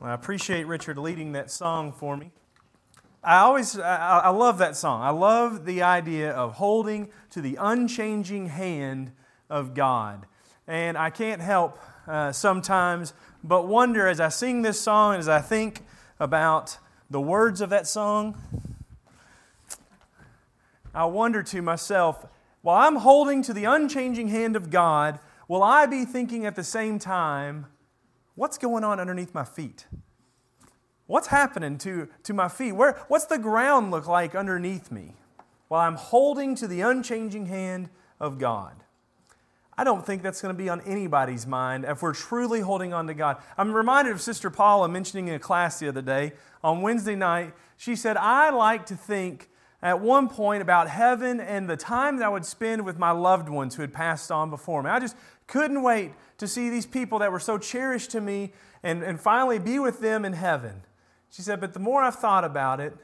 I appreciate Richard leading that song for me. I always, I, I, love that song. I love the idea of holding to the unchanging hand of God. And I can't help uh, sometimes but wonder as I sing this song, as I think about the words of that song, I wonder to myself, while I'm holding to the unchanging hand of God, will I be thinking at the same time, what's going on underneath my feet? What's happening to, to my feet? Where, what's the ground look like underneath me while I'm holding to the unchanging hand of God? I don't think that's going to be on anybody's mind if we're truly holding on to God. I'm reminded of Sister Paula mentioning in a class the other day on Wednesday night. She said, I like to think at one point about heaven and the time that I would spend with my loved ones who had passed on before me. I just couldn't wait to see these people that were so cherished to me and, and finally be with them in heaven. She said, But the more I've thought about it,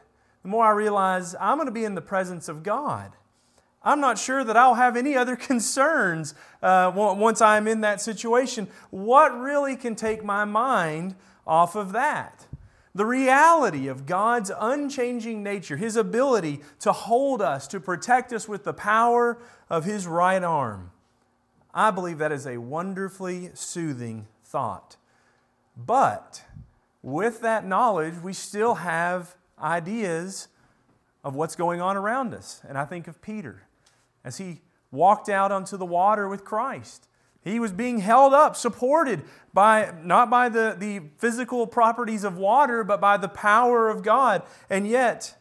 the more I realize I'm going to be in the presence of God. I'm not sure that I'll have any other concerns uh, once I'm in that situation. What really can take my mind off of that? The reality of God's unchanging nature, His ability to hold us, to protect us with the power of His right arm. I believe that is a wonderfully soothing thought. But with that knowledge, we still have ideas of what's going on around us. And I think of Peter as he walked out onto the water with Christ. He was being held up, supported by not by the, the physical properties of water, but by the power of God. And yet,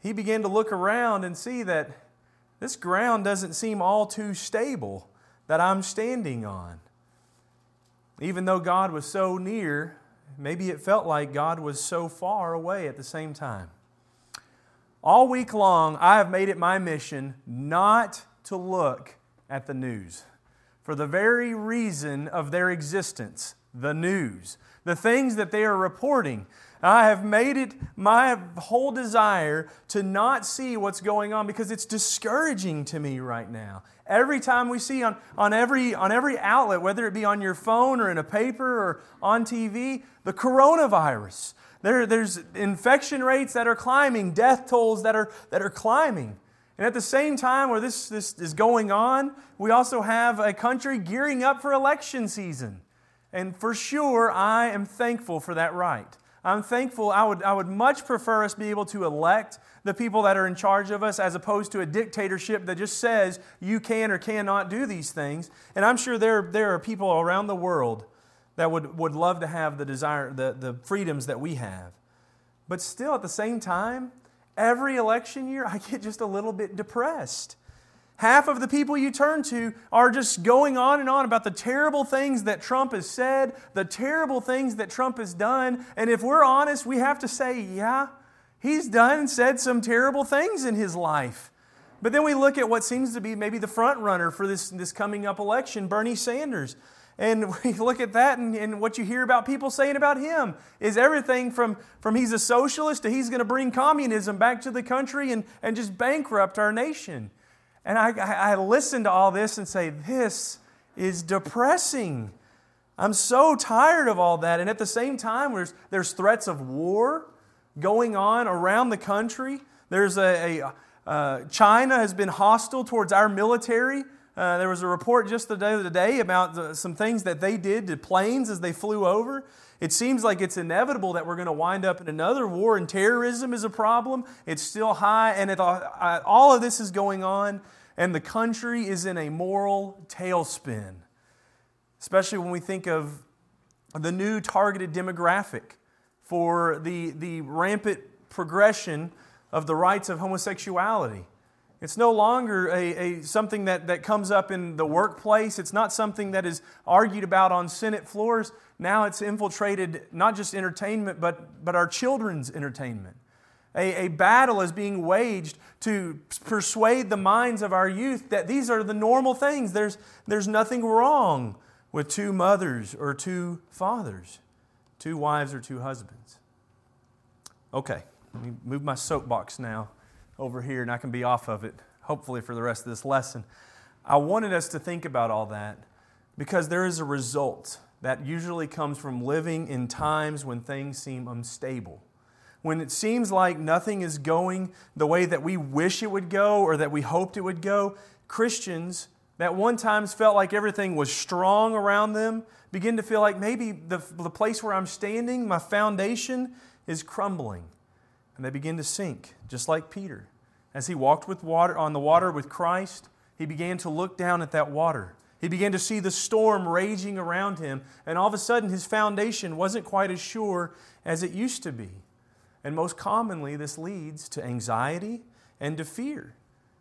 he began to look around and see that this ground doesn't seem all too stable that I'm standing on. Even though God was so near, maybe it felt like God was so far away at the same time. All week long, I have made it my mission not to look at the news for the very reason of their existence the news, the things that they are reporting. I have made it my whole desire to not see what's going on because it's discouraging to me right now. Every time we see on, on, every, on every outlet, whether it be on your phone or in a paper or on TV, the coronavirus. There, there's infection rates that are climbing, death tolls that are, that are climbing. And at the same time, where this, this is going on, we also have a country gearing up for election season. And for sure, I am thankful for that right. I'm thankful. I would, I would much prefer us be able to elect the people that are in charge of us as opposed to a dictatorship that just says you can or cannot do these things. And I'm sure there, there are people around the world that would, would love to have the desire, the, the freedoms that we have. But still, at the same time, every election year, I get just a little bit depressed. Half of the people you turn to are just going on and on about the terrible things that Trump has said, the terrible things that Trump has done. And if we're honest, we have to say, yeah, he's done and said some terrible things in his life. But then we look at what seems to be maybe the front runner for this, this coming up election, Bernie Sanders. And we look at that, and, and, what you hear about people saying about him is everything from, from he's a socialist to he's going to bring communism back to the country and, and just bankrupt our nation. And I, I listen to all this and say, this is depressing. I'm so tired of all that. And at the same time, there's, there's threats of war going on around the country. There's a, a uh, China has been hostile towards our military. Uh, there was a report just the other day about the, some things that they did to planes as they flew over. It seems like it's inevitable that we're going to wind up in another war, and terrorism is a problem. It's still high, and it, uh, all of this is going on, and the country is in a moral tailspin, especially when we think of the new targeted demographic for the, the rampant progression of the rights of homosexuality. It's no longer a, a, something that, that comes up in the workplace. It's not something that is argued about on Senate floors. Now it's infiltrated not just entertainment, but, but our children's entertainment. A, a battle is being waged to persuade the minds of our youth that these are the normal things. There's, there's nothing wrong with two mothers or two fathers, two wives or two husbands. Okay, let me move my soapbox now over here and I can be off of it, hopefully, for the rest of this lesson. I wanted us to think about all that because there is a result that usually comes from living in times when things seem unstable. When it seems like nothing is going the way that we wish it would go or that we hoped it would go, Christians that one times felt like everything was strong around them begin to feel like maybe the, the place where I'm standing, my foundation, is crumbling. And they begin to sink, just like Peter. As he walked with water, on the water with Christ, he began to look down at that water. He began to see the storm raging around him, and all of a sudden his foundation wasn't quite as sure as it used to be. And most commonly, this leads to anxiety and to fear.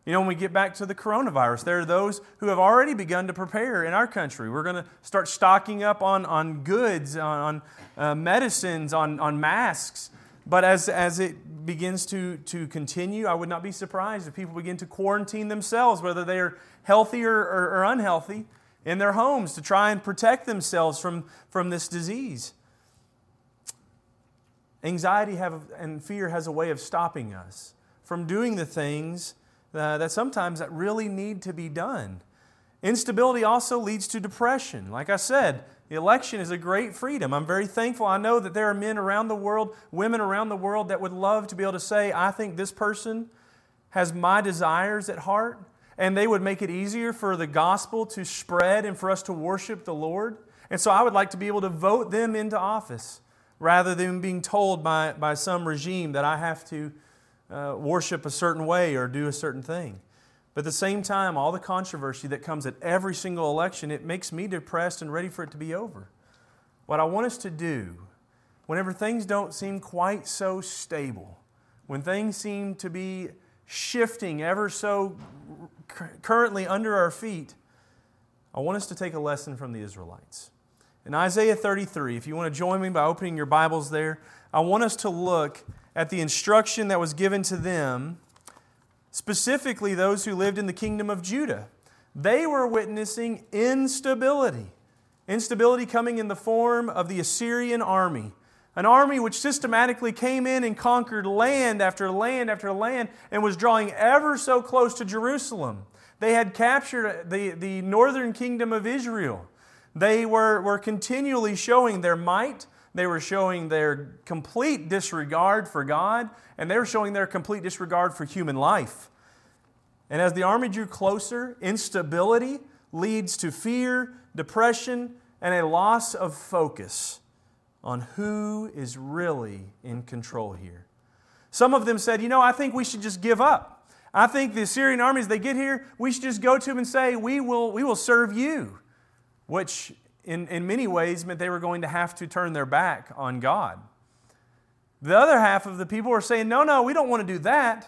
You know, when we get back to the coronavirus, there are those who have already begun to prepare in our country. We're going to start stocking up on, on goods, on, on uh, medicines, on, on masks. But as, as it begins to, to continue, I would not be surprised if people begin to quarantine themselves, whether they are healthy or, or, or unhealthy, in their homes to try and protect themselves from, from this disease. Anxiety have, and fear has a way of stopping us from doing the things uh, that sometimes that really need to be done. Instability also leads to depression. Like I said, the election is a great freedom. I'm very thankful. I know that there are men around the world, women around the world that would love to be able to say, I think this person has my desires at heart and they would make it easier for the gospel to spread and for us to worship the Lord. And so I would like to be able to vote them into office rather than being told by, by some regime that I have to uh, worship a certain way or do a certain thing. But at the same time, all the controversy that comes at every single election, it makes me depressed and ready for it to be over. What I want us to do, whenever things don't seem quite so stable, when things seem to be shifting ever so currently under our feet, I want us to take a lesson from the Israelites. In Isaiah 33, if you want to join me by opening your Bibles there, I want us to look at the instruction that was given to them, specifically those who lived in the kingdom of Judah. They were witnessing instability. Instability coming in the form of the Assyrian army an army which systematically came in and conquered land after land after land and was drawing ever so close to Jerusalem. They had captured the, the northern kingdom of Israel. They were, were continually showing their might, they were showing their complete disregard for God, and they were showing their complete disregard for human life. And as the army drew closer, instability leads to fear, depression, and a loss of focus on who is really in control here. Some of them said, You know, I think we should just give up. I think the Assyrian armies, they get here, we should just go to them and say, We will, we will serve you, which in, in many ways meant they were going to have to turn their back on God. The other half of the people were saying, No, no, we don't want to do that.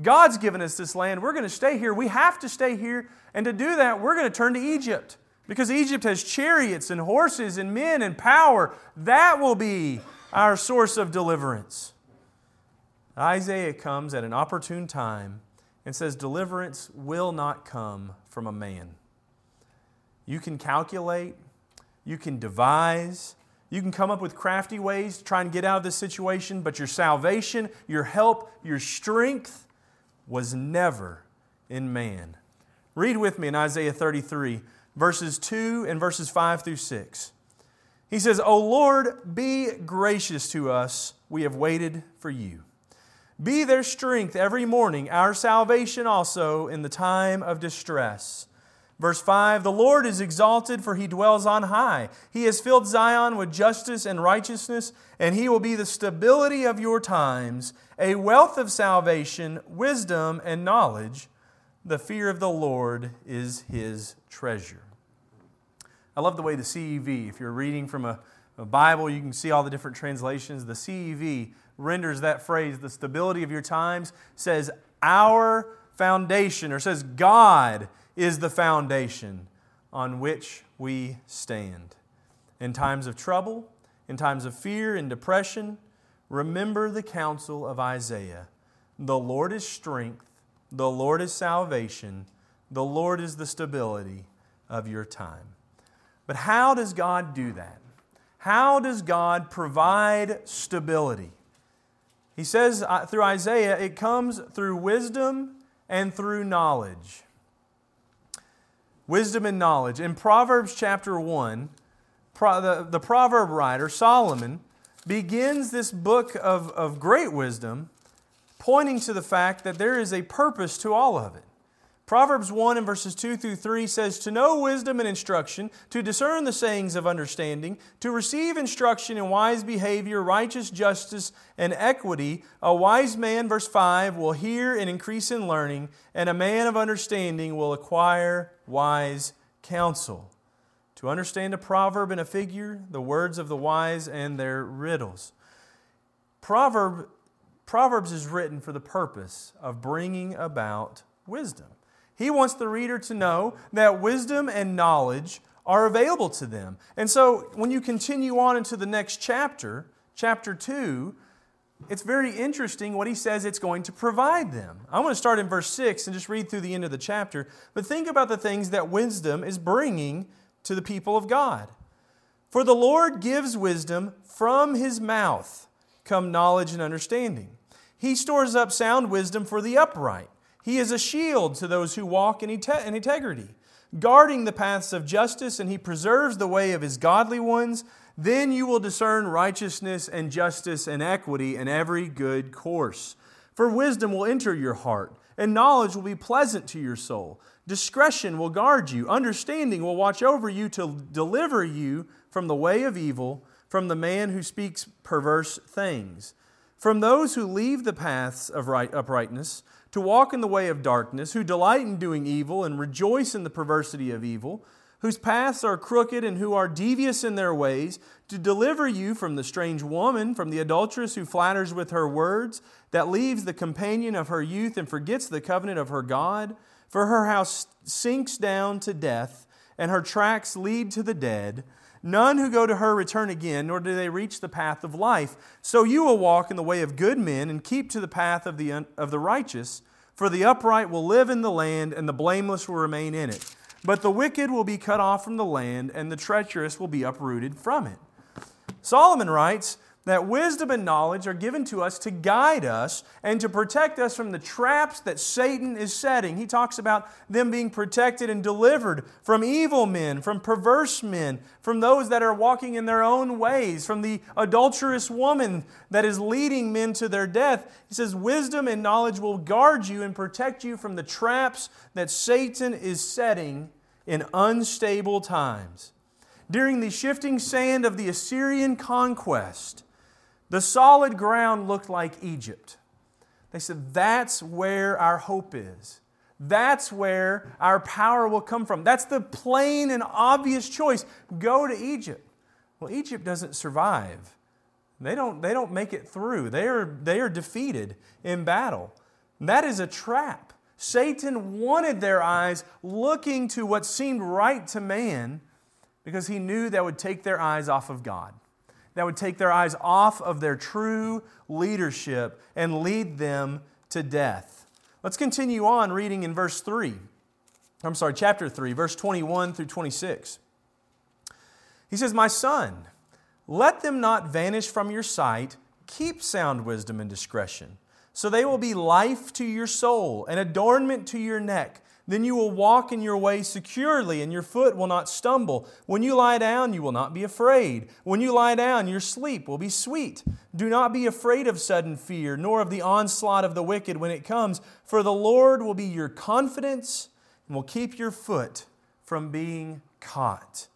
God's given us this land. We're going to stay here. We have to stay here. And to do that, we're going to turn to Egypt. Because Egypt has chariots and horses and men and power. That will be our source of deliverance. Isaiah comes at an opportune time and says, Deliverance will not come from a man. You can calculate, you can devise, you can come up with crafty ways to try and get out of this situation, but your salvation, your help, your strength was never in man. Read with me in Isaiah 33 verses 2 and verses 5 through 6. He says, O Lord, be gracious to us. We have waited for you. Be their strength every morning, our salvation also in the time of distress. Verse 5 The Lord is exalted, for he dwells on high. He has filled Zion with justice and righteousness, and he will be the stability of your times, a wealth of salvation, wisdom, and knowledge. The fear of the Lord is his treasure. I love the way the CEV, if you're reading from a, a Bible, you can see all the different translations. The CEV renders that phrase, the stability of your times, says, Our foundation, or says, God is the foundation on which we stand. In times of trouble, in times of fear and depression, remember the counsel of Isaiah. The Lord is strength, the Lord is salvation, the Lord is the stability of your time. But how does God do that? How does God provide stability? He says uh, through Isaiah, it comes through wisdom and through knowledge. Wisdom and knowledge. In Proverbs chapter 1, the, the proverb writer, Solomon, begins this book of, of great wisdom pointing to the fact that there is a purpose to all of it. Proverbs 1 and verses 2 through 3 says, To know wisdom and instruction, to discern the sayings of understanding, to receive instruction in wise behavior, righteous justice, and equity, a wise man, verse 5, will hear and increase in learning, and a man of understanding will acquire wise counsel. To understand a proverb and a figure, the words of the wise and their riddles. Proverb, Proverbs is written for the purpose of bringing about wisdom. He wants the reader to know that wisdom and knowledge are available to them. And so when you continue on into the next chapter, chapter 2, it's very interesting what he says it's going to provide them. I want to start in verse 6 and just read through the end of the chapter. But think about the things that wisdom is bringing to the people of God. For the Lord gives wisdom from his mouth, come knowledge and understanding. He stores up sound wisdom for the upright. He is a shield to those who walk in integrity, guarding the paths of justice, and he preserves the way of his godly ones. Then you will discern righteousness and justice and equity in every good course. For wisdom will enter your heart, and knowledge will be pleasant to your soul. Discretion will guard you, understanding will watch over you to deliver you from the way of evil, from the man who speaks perverse things, from those who leave the paths of right, uprightness to walk in the way of darkness, who delight in doing evil and rejoice in the perversity of evil, whose paths are crooked and who are devious in their ways, to deliver you from the strange woman, from the adulteress who flatters with her words, that leaves the companion of her youth and forgets the covenant of her God. For her house sinks down to death, and her tracks lead to the dead. None who go to her return again, nor do they reach the path of life. So you will walk in the way of good men and keep to the path of the, of the righteous. For the upright will live in the land, and the blameless will remain in it. But the wicked will be cut off from the land, and the treacherous will be uprooted from it. Solomon writes, that wisdom and knowledge are given to us to guide us and to protect us from the traps that Satan is setting. He talks about them being protected and delivered from evil men, from perverse men, from those that are walking in their own ways, from the adulterous woman that is leading men to their death. He says, Wisdom and knowledge will guard you and protect you from the traps that Satan is setting in unstable times. During the shifting sand of the Assyrian conquest, the solid ground looked like Egypt. They said, That's where our hope is. That's where our power will come from. That's the plain and obvious choice. Go to Egypt. Well, Egypt doesn't survive. They don't, they don't make it through. They are, they are defeated in battle. That is a trap. Satan wanted their eyes looking to what seemed right to man because he knew that would take their eyes off of God that would take their eyes off of their true leadership and lead them to death. Let's continue on reading in verse 3. I'm sorry, chapter 3, verse 21 through 26. He says, My son, let them not vanish from your sight. Keep sound wisdom and discretion, so they will be life to your soul and adornment to your neck. Then you will walk in your way securely, and your foot will not stumble. When you lie down, you will not be afraid. When you lie down, your sleep will be sweet. Do not be afraid of sudden fear, nor of the onslaught of the wicked when it comes, for the Lord will be your confidence and will keep your foot from being caught.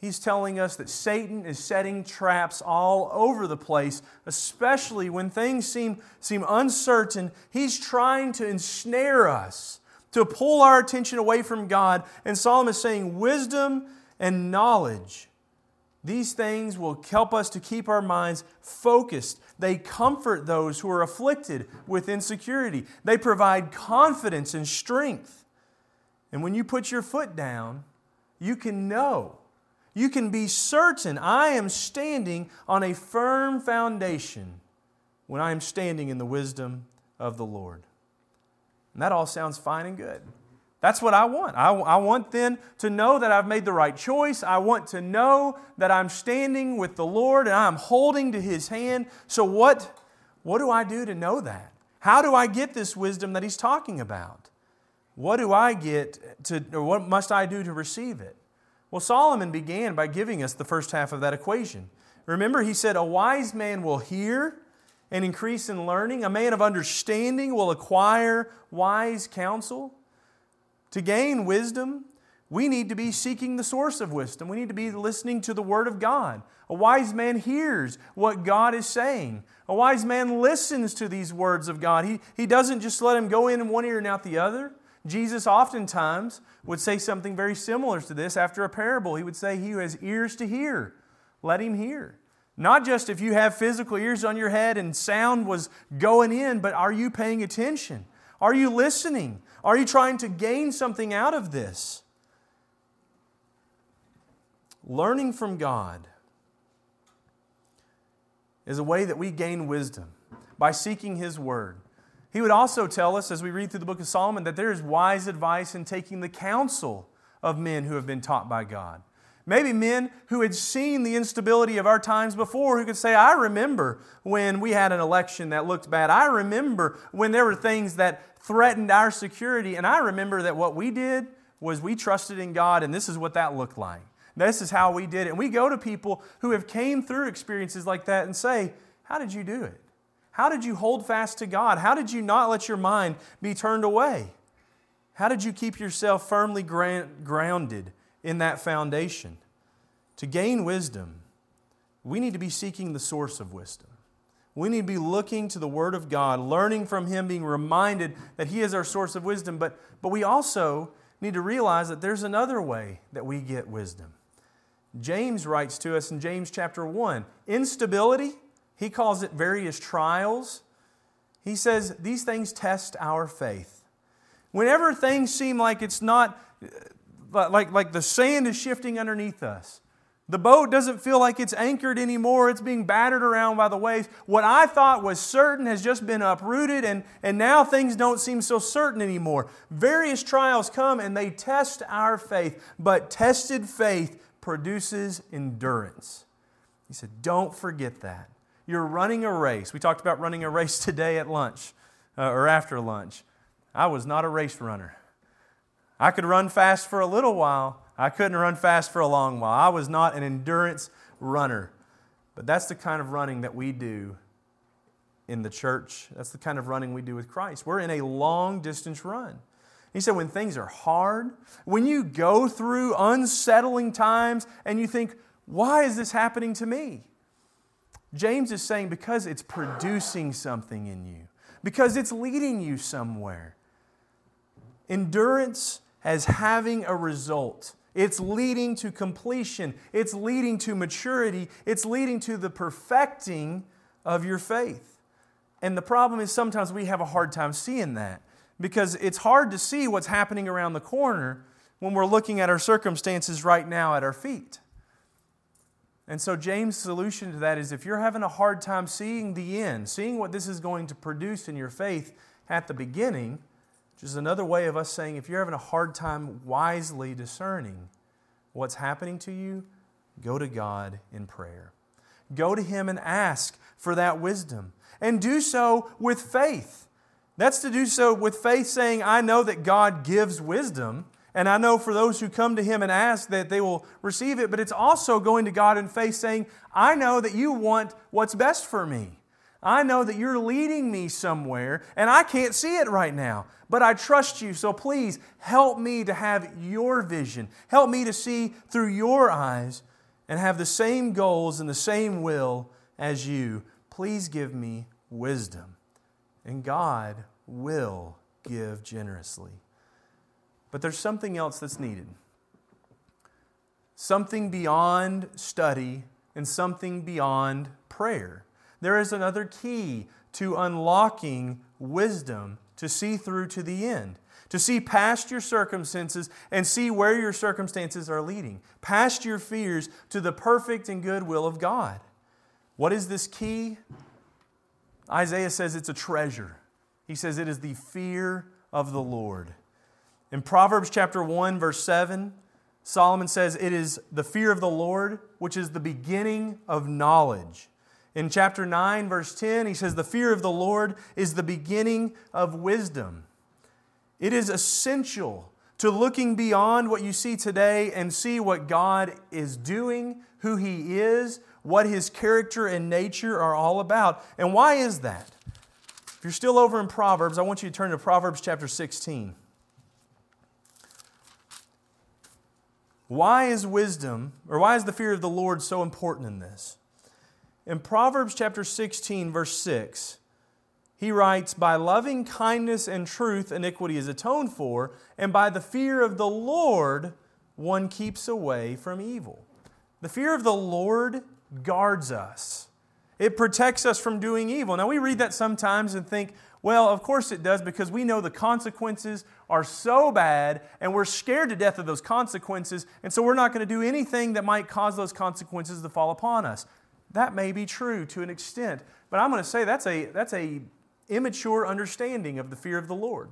He's telling us that Satan is setting traps all over the place, especially when things seem, seem uncertain. He's trying to ensnare us to pull our attention away from God. And Solomon is saying, wisdom and knowledge. These things will help us to keep our minds focused. They comfort those who are afflicted with insecurity. They provide confidence and strength. And when you put your foot down, you can know, you can be certain I am standing on a firm foundation when I am standing in the wisdom of the Lord. And that all sounds fine and good. That's what I want. I, I, want then to know that I've made the right choice. I want to know that I'm standing with the Lord and I'm holding to His hand. So, what, what do I do to know that? How do I get this wisdom that He's talking about? What do I get to, or what must I do to receive it? Well, Solomon began by giving us the first half of that equation. Remember, he said, A wise man will hear and increase in learning. A man of understanding will acquire wise counsel. To gain wisdom, we need to be seeking the source of wisdom. We need to be listening to the Word of God. A wise man hears what God is saying. A wise man listens to these words of God. He, he doesn't just let them go in one ear and out the other. Jesus oftentimes would say something very similar to this after a parable. He would say, He who has ears to hear, let him hear. Not just if you have physical ears on your head and sound was going in, but are you paying attention? Are you listening? Are you trying to gain something out of this? Learning from God is a way that we gain wisdom by seeking His Word. He would also tell us, as we read through the book of Solomon, that there is wise advice in taking the counsel of men who have been taught by God. Maybe men who had seen the instability of our times before who could say, I remember when we had an election that looked bad. I remember when there were things that threatened our security. And I remember that what we did was we trusted in God, and this is what that looked like. This is how we did it. And we go to people who have came through experiences like that and say, How did you do it? How did you hold fast to God? How did you not let your mind be turned away? How did you keep yourself firmly grounded in that foundation? To gain wisdom, we need to be seeking the source of wisdom. We need to be looking to the Word of God, learning from Him, being reminded that He is our source of wisdom. But, but we also need to realize that there's another way that we get wisdom. James writes to us in James chapter 1 instability he calls it various trials. He says these things test our faith. Whenever things seem like it's not, like, like the sand is shifting underneath us, the boat doesn't feel like it's anchored anymore. It's being battered around by the waves. What I thought was certain has just been uprooted, and, and now things don't seem so certain anymore. Various trials come and they test our faith, but tested faith produces endurance. He said, Don't forget that. You're running a race. We talked about running a race today at lunch uh, or after lunch. I was not a race runner. I could run fast for a little while. I couldn't run fast for a long while. I was not an endurance runner. But that's the kind of running that we do in the church. That's the kind of running we do with Christ. We're in a long distance run. He said, when things are hard, when you go through unsettling times and you think, why is this happening to me? James is saying because it's producing something in you, because it's leading you somewhere. Endurance as having a result. It's leading to completion. It's leading to maturity. It's leading to the perfecting of your faith. And the problem is sometimes we have a hard time seeing that because it's hard to see what's happening around the corner when we're looking at our circumstances right now at our feet. And so, James' solution to that is if you're having a hard time seeing the end, seeing what this is going to produce in your faith at the beginning, which is another way of us saying if you're having a hard time wisely discerning what's happening to you, go to God in prayer. Go to Him and ask for that wisdom. And do so with faith. That's to do so with faith, saying, I know that God gives wisdom. And I know for those who come to Him and ask that they will receive it, but it's also going to God in faith saying, I know that you want what's best for me. I know that you're leading me somewhere, and I can't see it right now, but I trust you. So please help me to have your vision. Help me to see through your eyes and have the same goals and the same will as you. Please give me wisdom. And God will give generously. But there's something else that's needed something beyond study and something beyond prayer. There is another key to unlocking wisdom to see through to the end, to see past your circumstances and see where your circumstances are leading, past your fears to the perfect and good will of God. What is this key? Isaiah says it's a treasure. He says it is the fear of the Lord. In Proverbs chapter 1, verse 7, Solomon says, It is the fear of the Lord which is the beginning of knowledge. In chapter 9, verse 10, he says, The fear of the Lord is the beginning of wisdom. It is essential to looking beyond what you see today and see what God is doing, who He is, what His character and nature are all about. And why is that? If you're still over in Proverbs, I want you to turn to Proverbs chapter 16. Why is wisdom, or why is the fear of the Lord so important in this? In Proverbs chapter 16, verse 6, he writes, By loving kindness and truth, iniquity is atoned for, and by the fear of the Lord, one keeps away from evil. The fear of the Lord guards us, it protects us from doing evil. Now, we read that sometimes and think, well, of course it does because we know the consequences are so bad and we're scared to death of those consequences, and so we're not going to do anything that might cause those consequences to fall upon us. That may be true to an extent, but I'm going to say that's a, that's a immature understanding of the fear of the Lord.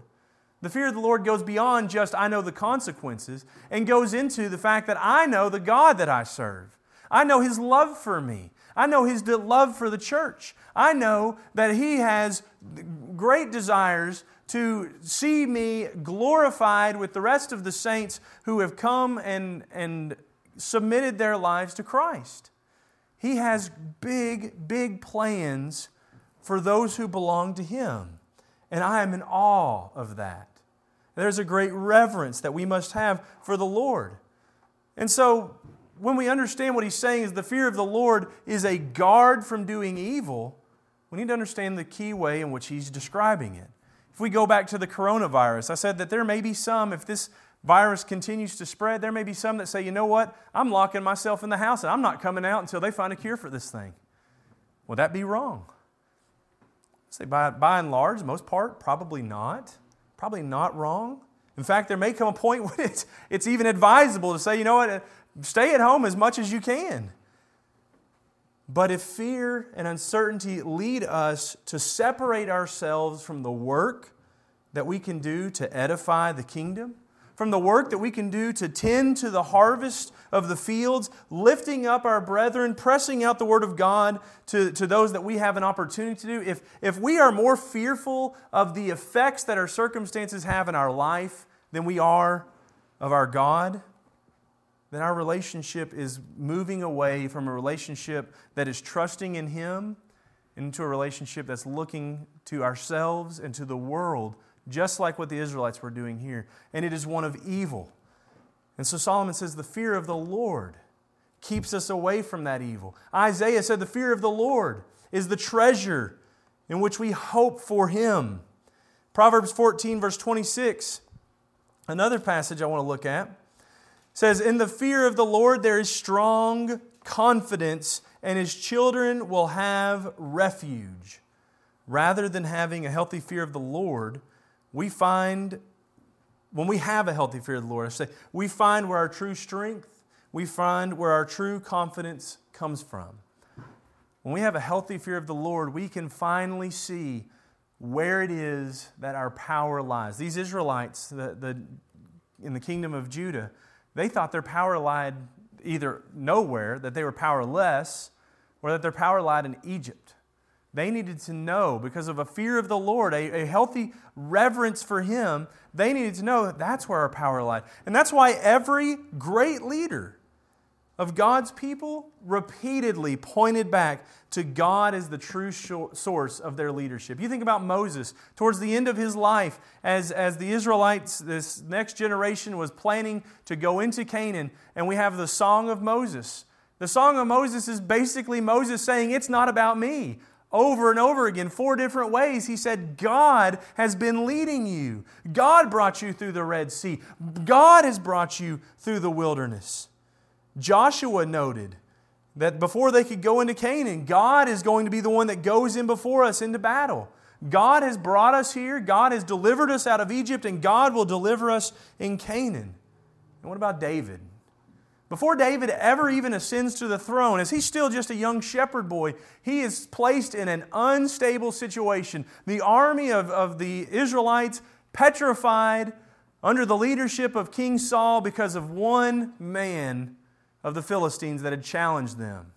The fear of the Lord goes beyond just, I know the consequences, and goes into the fact that I know the God that I serve. I know His love for me. I know His love for the church. I know that He has great desires to see me glorified with the rest of the saints who have come and, and submitted their lives to Christ. He has big, big plans for those who belong to Him. And I am in awe of that. There's a great reverence that we must have for the Lord. And so, when we understand what he's saying is the fear of the Lord is a guard from doing evil, we need to understand the key way in which he's describing it. If we go back to the coronavirus, I said that there may be some, if this virus continues to spread, there may be some that say, you know what, I'm locking myself in the house and I'm not coming out until they find a cure for this thing. Would that be wrong? Say by, by and large, most part, probably not. Probably not wrong. In fact, there may come a point when it's, it's even advisable to say, you know what, stay at home as much as you can. But if fear and uncertainty lead us to separate ourselves from the work that we can do to edify the kingdom, from the work that we can do to tend to the harvest of the fields, lifting up our brethren, pressing out the word of God to, to those that we have an opportunity to do, if, if we are more fearful of the effects that our circumstances have in our life than we are of our God, then our relationship is moving away from a relationship that is trusting in Him into a relationship that's looking to ourselves and to the world just like what the Israelites were doing here. And it is one of evil. And so Solomon says, the fear of the Lord keeps us away from that evil. Isaiah said, the fear of the Lord is the treasure in which we hope for Him. Proverbs 14, verse 26, another passage I want to look at, says, In the fear of the Lord there is strong confidence, and His children will have refuge. Rather than having a healthy fear of the Lord, we find, when we have a healthy fear of the Lord, I say, we find where our true strength, we find where our true confidence comes from. When we have a healthy fear of the Lord, we can finally see where it is that our power lies. These Israelites the, the, in the kingdom of Judah, they thought their power lied either nowhere, that they were powerless, or that their power lied in Egypt. They needed to know, because of a fear of the Lord, a, a healthy reverence for Him, they needed to know that that's where our power lies. And that's why every great leader of God's people repeatedly pointed back to God as the true source of their leadership. You think about Moses, towards the end of his life, as, as the Israelites, this next generation, was planning to go into Canaan, and we have the Song of Moses. The Song of Moses is basically Moses saying, It's not about me over and over again, four different ways. He said, God has been leading you. God brought you through the Red Sea. God has brought you through the wilderness. Joshua noted that before they could go into Canaan, God is going to be the one that goes in before us into battle. God has brought us here, God has delivered us out of Egypt, and God will deliver us in Canaan. And what about David? Before David ever even ascends to the throne, as he's still just a young shepherd boy, he is placed in an unstable situation. The army of, of the Israelites petrified under the leadership of King Saul because of one man of the Philistines that had challenged them.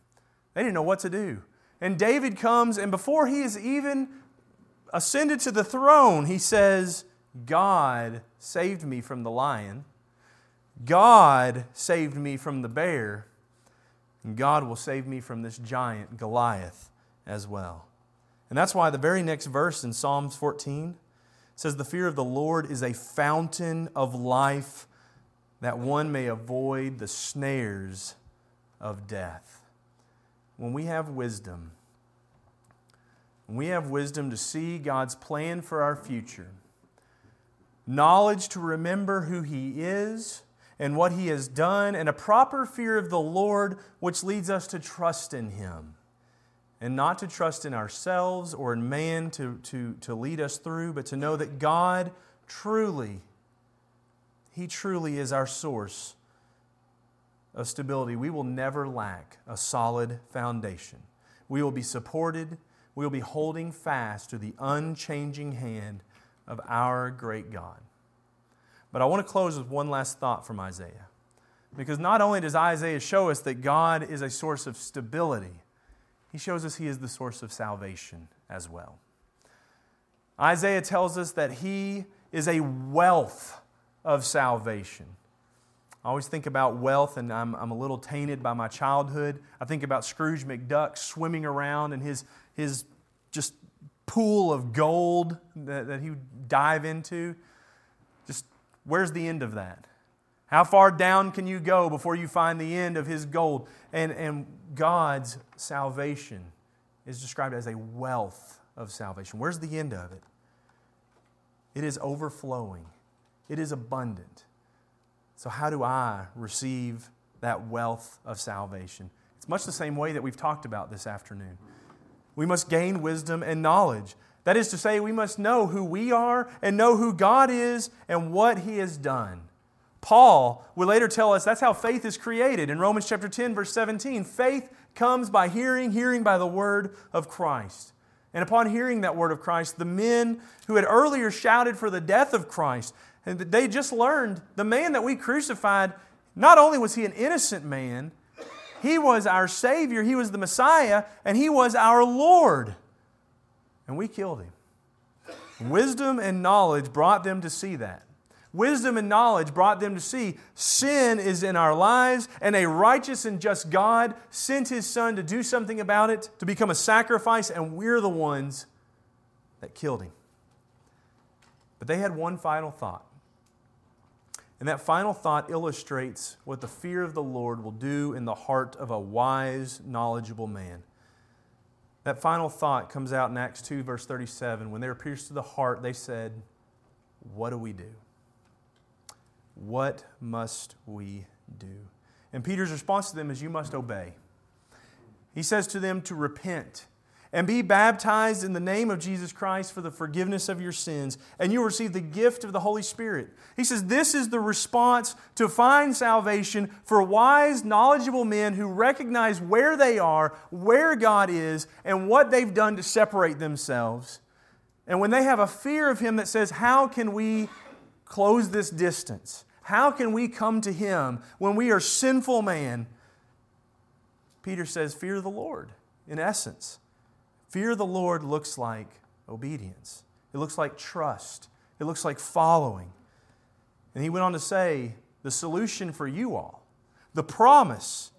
They didn't know what to do. And David comes, and before he is even ascended to the throne, he says, God saved me from the lion. God saved me from the bear. And God will save me from this giant, Goliath, as well. And that's why the very next verse in Psalms 14 says, The fear of the Lord is a fountain of life that one may avoid the snares of death. When we have wisdom, when we have wisdom to see God's plan for our future, knowledge to remember who He is and what He has done, and a proper fear of the Lord, which leads us to trust in Him and not to trust in ourselves or in man to, to, to lead us through, but to know that God truly, He truly is our source of stability. We will never lack a solid foundation. We will be supported, we will be holding fast to the unchanging hand of our great God. But I want to close with one last thought from Isaiah. Because not only does Isaiah show us that God is a source of stability, he shows us he is the source of salvation as well. Isaiah tells us that he is a wealth of salvation. I always think about wealth, and I'm, I'm a little tainted by my childhood. I think about Scrooge McDuck swimming around in his, his just pool of gold that, that he would dive into. Where's the end of that? How far down can you go before you find the end of his gold? And, and God's salvation is described as a wealth of salvation. Where's the end of it? It is overflowing, it is abundant. So, how do I receive that wealth of salvation? It's much the same way that we've talked about this afternoon. We must gain wisdom and knowledge. That is to say, we must know who we are and know who God is and what He has done. Paul will later tell us that's how faith is created. In Romans chapter 10, verse 17, faith comes by hearing, hearing by the word of Christ. And upon hearing that word of Christ, the men who had earlier shouted for the death of Christ, and they just learned the man that we crucified, not only was he an innocent man, he was our Savior, he was the Messiah, and he was our Lord. And we killed him. Wisdom and knowledge brought them to see that. Wisdom and knowledge brought them to see sin is in our lives, and a righteous and just God sent his Son to do something about it, to become a sacrifice, and we're the ones that killed him. But they had one final thought. And that final thought illustrates what the fear of the Lord will do in the heart of a wise, knowledgeable man. That final thought comes out in Acts 2, verse 37. When they were pierced to the heart, they said, What do we do? What must we do? And Peter's response to them is, You must obey. He says to them to repent and be baptized in the name of Jesus Christ for the forgiveness of your sins, and you will receive the gift of the Holy Spirit. He says this is the response to find salvation for wise, knowledgeable men who recognize where they are, where God is, and what they've done to separate themselves. And when they have a fear of Him that says, How can we close this distance? How can we come to Him when we are sinful man? Peter says, Fear the Lord, in essence. Fear the Lord looks like obedience, it looks like trust, it looks like following. And he went on to say, The solution for you all, the promise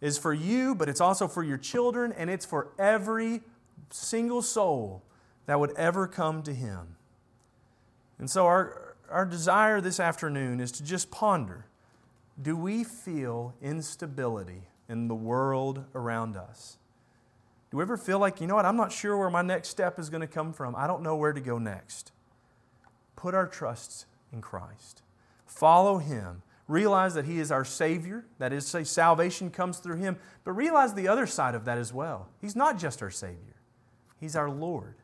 is for you, but it's also for your children, and it's for every single soul that would ever come to Him. And so, our, our desire this afternoon is to just ponder do we feel instability in the world around us? Do we ever feel like, you know what, I'm not sure where my next step is going to come from? I don't know where to go next. Put our trust in Christ. Follow Him. Realize that He is our Savior. That is, say, salvation comes through Him. But realize the other side of that as well. He's not just our Savior, He's our Lord.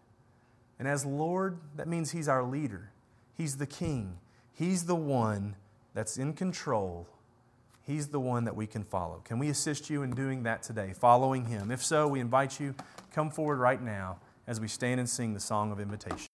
And as Lord, that means He's our leader. He's the king. He's the one that's in control. He's the one that we can follow. Can we assist you in doing that today, following him? If so, we invite you come forward right now as we stand and sing the song of invitation.